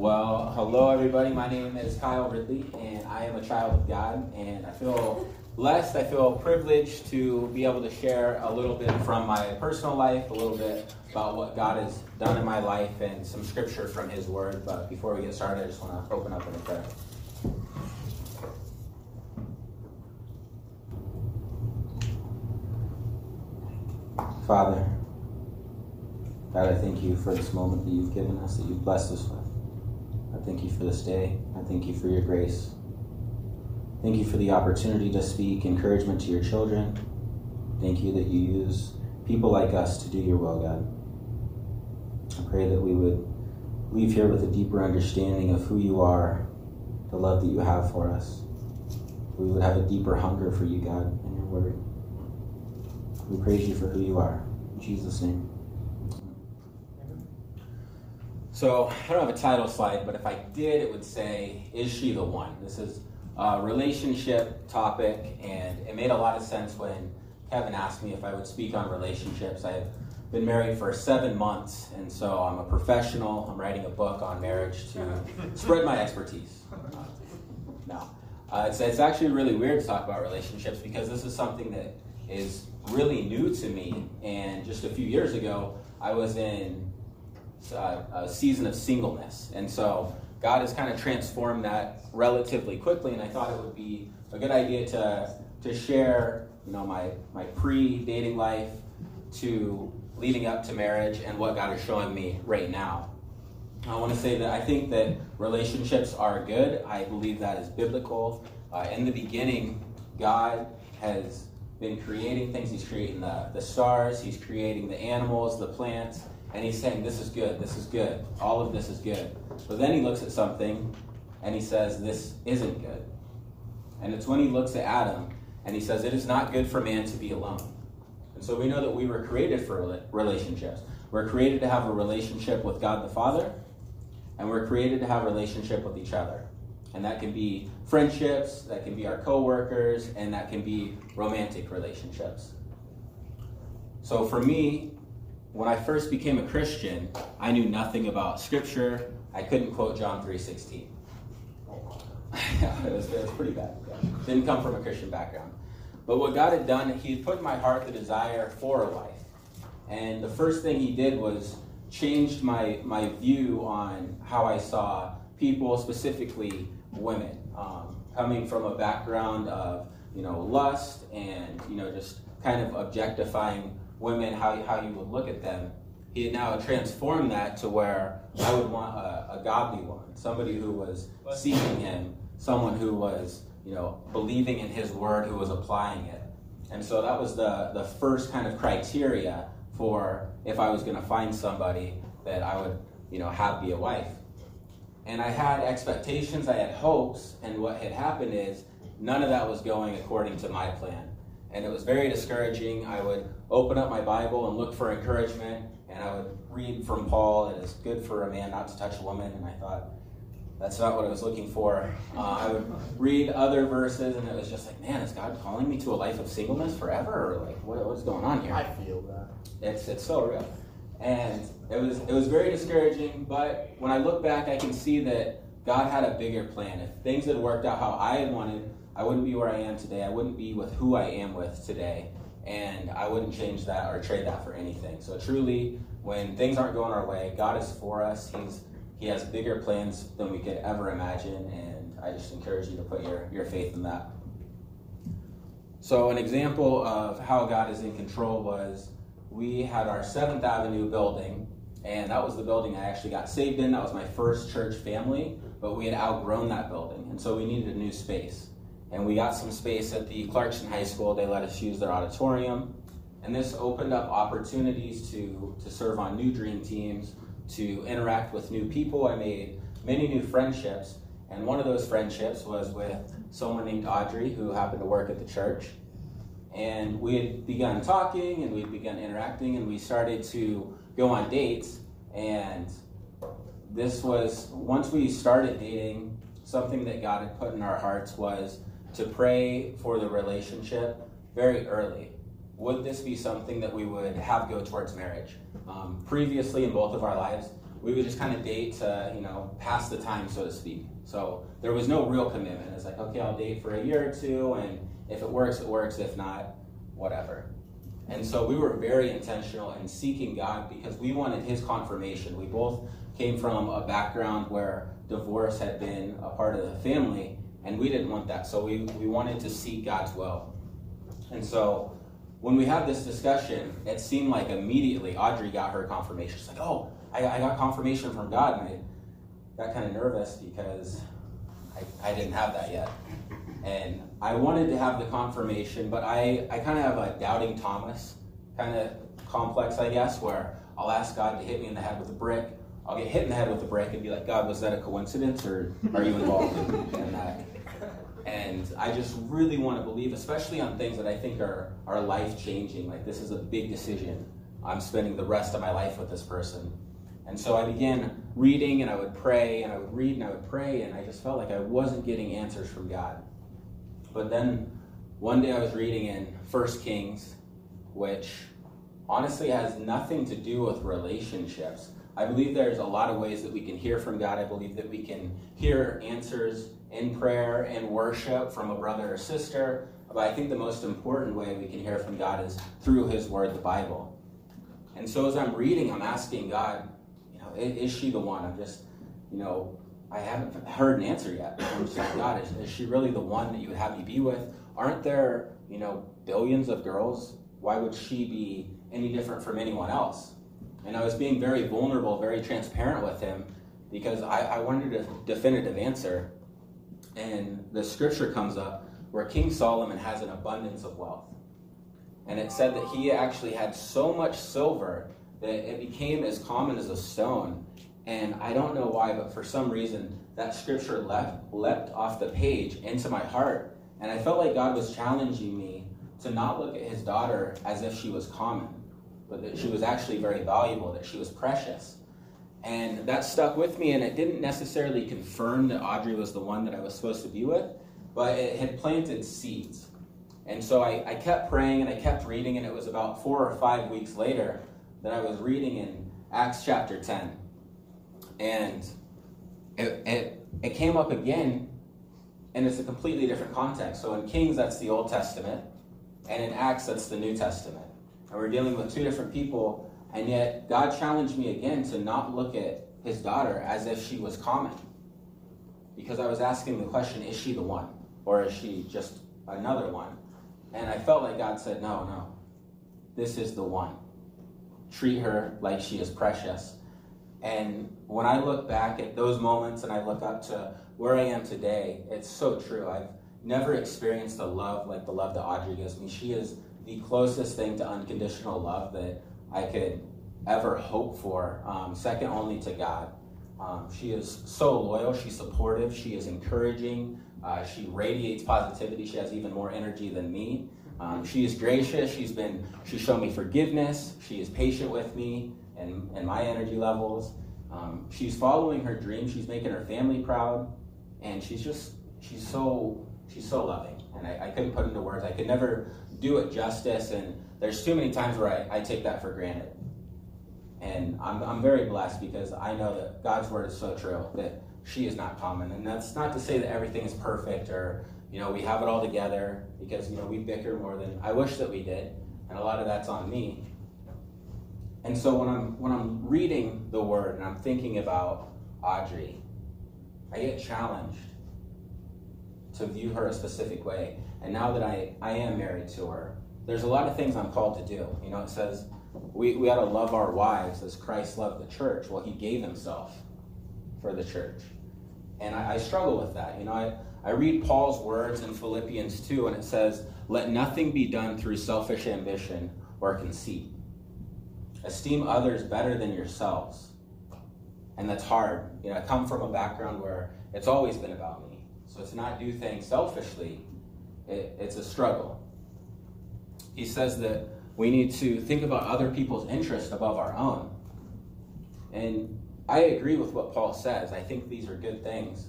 Well, hello everybody. My name is Kyle Ridley, and I am a child of God. And I feel blessed. I feel privileged to be able to share a little bit from my personal life, a little bit about what God has done in my life, and some scripture from His Word. But before we get started, I just want to open up in a prayer. Father, God, I thank you for this moment that you've given us, that you've blessed us with. I thank you for this day. I thank you for your grace. Thank you for the opportunity to speak encouragement to your children. Thank you that you use people like us to do your will, God. I pray that we would leave here with a deeper understanding of who you are, the love that you have for us. We would have a deeper hunger for you, God, and your word. We praise you for who you are. In Jesus' name. So I don't have a title slide, but if I did, it would say, Is she the one? This is a relationship topic, and it made a lot of sense when Kevin asked me if I would speak on relationships. I've been married for seven months, and so I'm a professional. I'm writing a book on marriage to spread my expertise. no. Uh, it's, it's actually really weird to talk about relationships because this is something that is really new to me. And just a few years ago, I was in uh, a season of singleness. And so God has kind of transformed that relatively quickly, and I thought it would be a good idea to, to share, you know, my, my pre-dating life to leading up to marriage and what God is showing me right now. I want to say that I think that relationships are good. I believe that is biblical. Uh, in the beginning, God has been creating things. He's creating the, the stars, He's creating the animals, the plants, and he's saying, This is good, this is good, all of this is good. But then he looks at something and he says, This isn't good. And it's when he looks at Adam and he says, It is not good for man to be alone. And so we know that we were created for relationships. We're created to have a relationship with God the Father, and we're created to have a relationship with each other. And that can be friendships, that can be our coworkers, and that can be romantic relationships. So for me, when I first became a Christian, I knew nothing about Scripture. I couldn't quote John 3.16. yeah, it was, it was pretty bad. Didn't come from a Christian background. But what God had done, He had put in my heart the desire for a wife. And the first thing He did was changed my, my view on how I saw people, specifically women. Um, coming from a background of, you know, lust and, you know, just kind of objectifying women, how, how you would look at them, he had now transformed that to where I would want a, a godly woman, somebody who was seeking him, someone who was, you know, believing in his word, who was applying it. And so that was the, the first kind of criteria for if I was going to find somebody that I would, you know, have be a wife. And I had expectations, I had hopes, and what had happened is none of that was going according to my plan and it was very discouraging. I would open up my Bible and look for encouragement, and I would read from Paul, it is good for a man not to touch a woman, and I thought, that's not what I was looking for. Uh, I would read other verses, and it was just like, man, is God calling me to a life of singleness forever, or like, what, what's going on here? I feel that. It's it's so real, and it was it was very discouraging. But when I look back, I can see that God had a bigger plan. If things had worked out how I had wanted, I wouldn't be where I am today. I wouldn't be with who I am with today. And I wouldn't change that or trade that for anything. So truly, when things aren't going our way, God is for us. He's He has bigger plans than we could ever imagine. And I just encourage you to put your, your faith in that. So an example of how God is in control was we had our Seventh Avenue building, and that was the building I actually got saved in. That was my first church family, but we had outgrown that building, and so we needed a new space and we got some space at the Clarkson High School. They let us use their auditorium, and this opened up opportunities to to serve on new dream teams, to interact with new people. I made many new friendships, and one of those friendships was with someone named Audrey who happened to work at the church. And we had begun talking, and we had begun interacting, and we started to go on dates. And this was once we started dating, something that God had put in our hearts was to pray for the relationship very early. Would this be something that we would have go towards marriage? Um, previously, in both of our lives, we would just kind of date to, you know, pass the time, so to speak. So there was no real commitment. It's like, okay, I'll date for a year or two, and if it works, it works. If not, whatever. And so we were very intentional in seeking God because we wanted His confirmation. We both came from a background where divorce had been a part of the family, and we didn't want that. So we, we wanted to seek God's will. And so when we had this discussion, it seemed like immediately Audrey got her confirmation. She's like, oh, I, I got confirmation from God. And I got kind of nervous because I, I didn't have that yet. And I wanted to have the confirmation, but I, I kind of have a doubting Thomas kind of complex, I guess, where I'll ask God to hit me in the head with a brick. I'll get hit in the head with a brick and be like, God, was that a coincidence or are you involved in, in that? And I just really want to believe, especially on things that I think are, are life changing. Like, this is a big decision. I'm spending the rest of my life with this person. And so I began reading and I would pray and I would read and I would pray, and I just felt like I wasn't getting answers from God. But then one day I was reading in First Kings, which honestly has nothing to do with relationships. I believe there's a lot of ways that we can hear from God. I believe that we can hear answers in prayer and worship from a brother or sister. But I think the most important way we can hear from God is through His Word, the Bible. And so as I'm reading, I'm asking God, you know, is she the one? I'm just, you know, I haven't heard an answer yet. I'm just like, God, is, is she really the one that you would have me be with? Aren't there, you know, billions of girls? Why would she be any different from anyone else? And I was being very vulnerable, very transparent with him because I, I wanted a definitive answer. And the scripture comes up where King Solomon has an abundance of wealth. And it said that he actually had so much silver that it became as common as a stone. And I don't know why, but for some reason, that scripture left, leapt off the page into my heart. And I felt like God was challenging me to not look at his daughter as if she was common, but that she was actually very valuable, that she was precious. And that stuck with me, and it didn't necessarily confirm that Audrey was the one that I was supposed to be with, but it had planted seeds. And so I, I kept praying and I kept reading, and it was about four or five weeks later that I was reading in Acts chapter 10. And it, it, it came up again, and it's a completely different context. So in Kings, that's the Old Testament, and in Acts, that's the New Testament. And we're dealing with two different people and yet, God challenged me again to not look at his daughter as if she was common. Because I was asking the question, is she the one? Or is she just another one? And I felt like God said, no, no. This is the one. Treat her like she is precious. And when I look back at those moments and I look up to where I am today, it's so true. I've never experienced a love like the love that Audrey gives me. She is the closest thing to unconditional love that I could ever hope for, um, second only to God. Um, she is so loyal, she's supportive, she is encouraging, uh, she radiates positivity, she has even more energy than me. Um, she is gracious, she's been, she's shown me forgiveness, she is patient with me and, and my energy levels. Um, she's following her dream, she's making her family proud, and she's just, she's so, she's so loving. And I, I couldn't put into words, I could never do it justice, and there's too many times where I, I take that for granted. And I'm, I'm very blessed because I know that God's word is so true that she is not common. And that's not to say that everything is perfect or, you know, we have it all together because, you know, we bicker more than I wish that we did. And a lot of that's on me. And so when I'm when I'm reading the word and I'm thinking about Audrey, I get challenged to view her a specific way. And now that I, I am married to her, there's a lot of things I'm called to do. You know, it says we, we ought to love our wives as Christ loved the church. Well, he gave himself for the church. And I, I struggle with that. You know, I, I read Paul's words in Philippians 2, and it says, Let nothing be done through selfish ambition or conceit. Esteem others better than yourselves. And that's hard. You know, I come from a background where it's always been about me. So to not do things selfishly, it, it's a struggle. He says that we need to think about other people's interests above our own. And I agree with what Paul says. I think these are good things,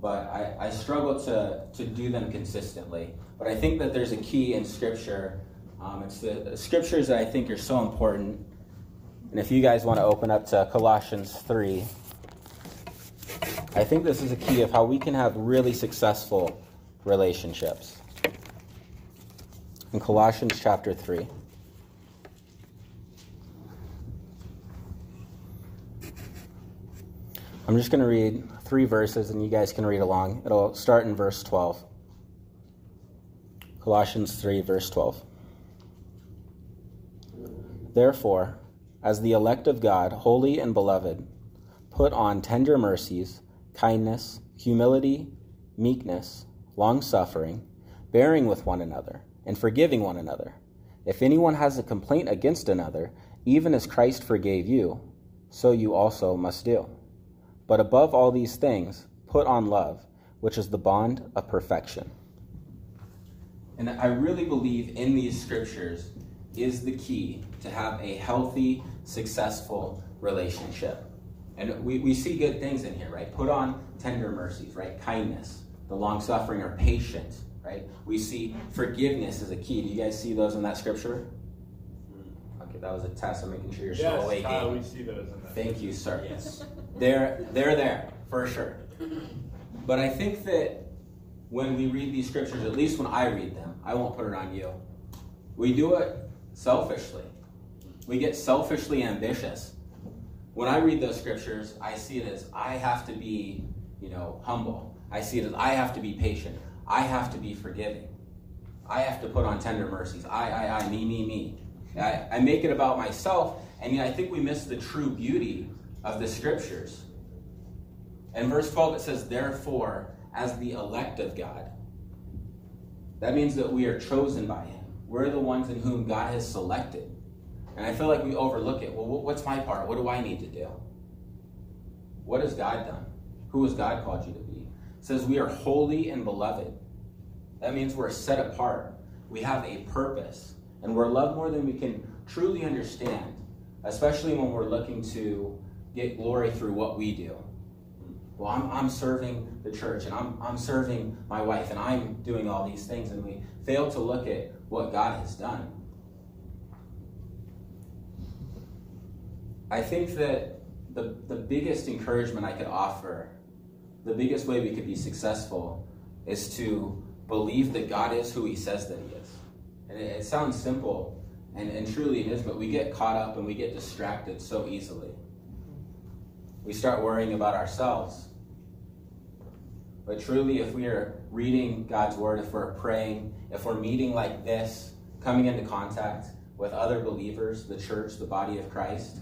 but I, I struggle to, to do them consistently. But I think that there's a key in Scripture. Um, it's the, the scriptures that I think are so important And if you guys want to open up to Colossians 3, I think this is a key of how we can have really successful relationships. In Colossians chapter 3. I'm just going to read three verses and you guys can read along. It'll start in verse 12. Colossians 3, verse 12. Therefore, as the elect of God, holy and beloved, put on tender mercies, kindness, humility, meekness, long suffering, bearing with one another, and forgiving one another. If anyone has a complaint against another, even as Christ forgave you, so you also must do. But above all these things, put on love, which is the bond of perfection. And I really believe in these scriptures is the key to have a healthy, successful relationship. And we, we see good things in here, right? Put on tender mercies, right? Kindness, the long suffering or patience, right? We see forgiveness as a key. Do you guys see those in that scripture? Hmm. Okay, that was a test. I'm making sure you're still yes, awake. Kyle, we see those in that. Thank you, sir. Yes. They're they're there for sure. But I think that when we read these scriptures, at least when I read them, I won't put it on you. We do it selfishly. We get selfishly ambitious. When I read those scriptures, I see it as I have to be, you know, humble. I see it as I have to be patient. I have to be forgiving. I have to put on tender mercies. I, I, I, me, me, me. I, I make it about myself, and yet I think we miss the true beauty of the scriptures. In verse 12, it says, Therefore, as the elect of God. That means that we are chosen by Him. We're the ones in whom God has selected. And I feel like we overlook it. Well, what's my part? What do I need to do? What has God done? Who has God called you to be? Says we are holy and beloved. That means we're set apart. We have a purpose. And we're loved more than we can truly understand, especially when we're looking to get glory through what we do. Well, I'm, I'm serving the church and I'm, I'm serving my wife and I'm doing all these things, and we fail to look at what God has done. I think that the, the biggest encouragement I could offer, the biggest way we could be successful, is to believe that God is who He says that He is. And it, it sounds simple, and, and truly it is, but we get caught up and we get distracted so easily. We start worrying about ourselves. But truly, if we are reading God's Word, if we're praying, if we're meeting like this, coming into contact with other believers, the church, the body of Christ,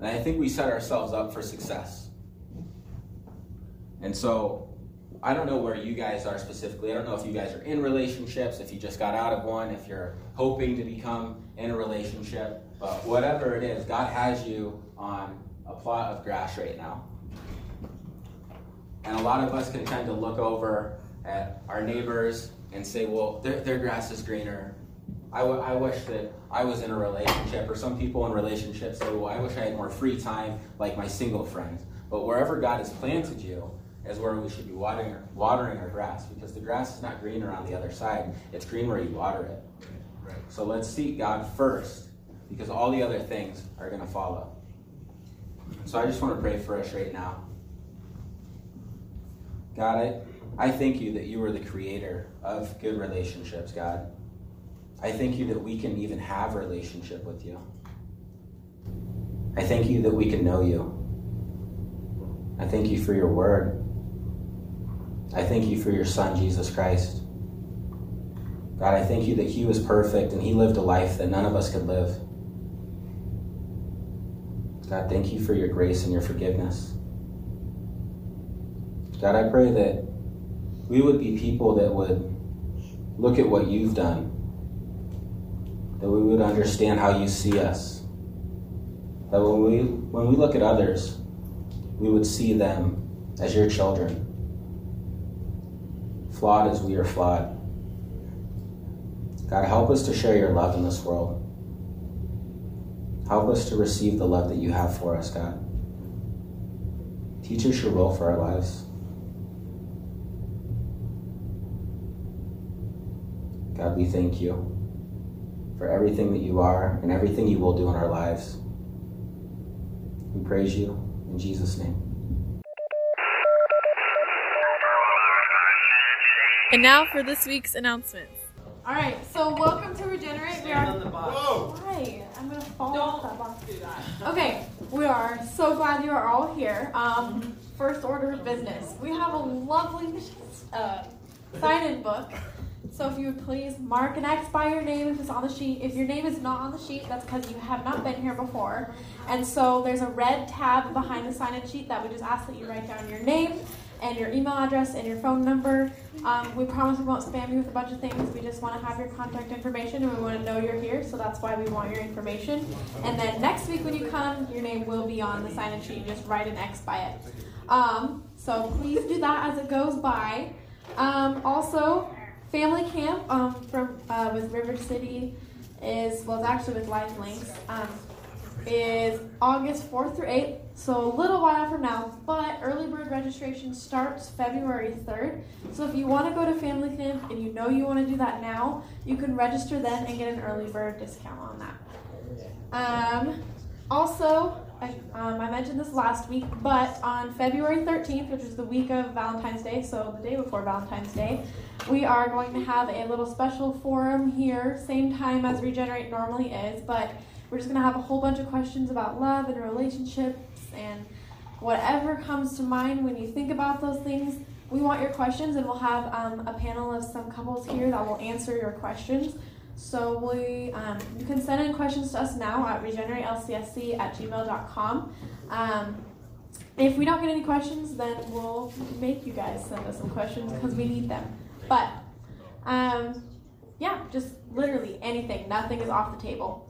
and I think we set ourselves up for success. And so, I don't know where you guys are specifically. I don't know if you guys are in relationships, if you just got out of one, if you're hoping to become in a relationship. But whatever it is, God has you on a plot of grass right now. And a lot of us can tend to look over at our neighbors and say, well, their, their grass is greener. I, w- I wish that I was in a relationship, or some people in relationships say, well, I wish I had more free time like my single friends. But wherever God has planted you is where we should be watering, watering our grass because the grass is not greener on the other side. It's green where you water it. Right. So let's seek God first because all the other things are going to follow. So I just want to pray for us right now. God, I, I thank you that you are the creator of good relationships, God. I thank you that we can even have a relationship with you. I thank you that we can know you. I thank you for your word. I thank you for your son, Jesus Christ. God, I thank you that he was perfect and he lived a life that none of us could live. God, thank you for your grace and your forgiveness. God, I pray that we would be people that would look at what you've done, that we would understand how you see us, that when we, when we look at others, we would see them as your children, flawed as we are flawed. God, help us to share your love in this world. Help us to receive the love that you have for us, God. Teach us your will for our lives. God, we thank you for everything that you are and everything you will do in our lives. We praise you in Jesus' name. And now for this week's announcements. All right, so welcome to Regenerate. We are. Whoa! Why? I'm gonna fall Don't off that box. do that. Okay, we are so glad you are all here. Um, first order of business. We have a lovely uh, sign-in book. So if you would please mark an X by your name if it's on the sheet. If your name is not on the sheet, that's because you have not been here before. And so there's a red tab behind the sign-in sheet that we just ask that you write down your name and your email address and your phone number. Um, we promise we won't spam you with a bunch of things. We just want to have your contact information and we want to know you're here. So that's why we want your information. And then next week when you come, your name will be on the sign-in sheet. You just write an X by it. Um, so please do that as it goes by. Um, also, family camp um, from uh, with River City is well, it's actually with Life Links. Is August 4th through 8th, so a little while from now, but early bird registration starts February 3rd. So if you want to go to family camp and you know you want to do that now, you can register then and get an early bird discount on that. Um, also, I, um, I mentioned this last week, but on February 13th, which is the week of Valentine's Day, so the day before Valentine's Day, we are going to have a little special forum here, same time as Regenerate normally is, but we're just going to have a whole bunch of questions about love and relationships and whatever comes to mind when you think about those things. We want your questions, and we'll have um, a panel of some couples here that will answer your questions. So we, um, you can send in questions to us now at regeneratelcsc at gmail.com. Um, if we don't get any questions, then we'll make you guys send us some questions because we need them. But um, yeah, just literally anything. Nothing is off the table.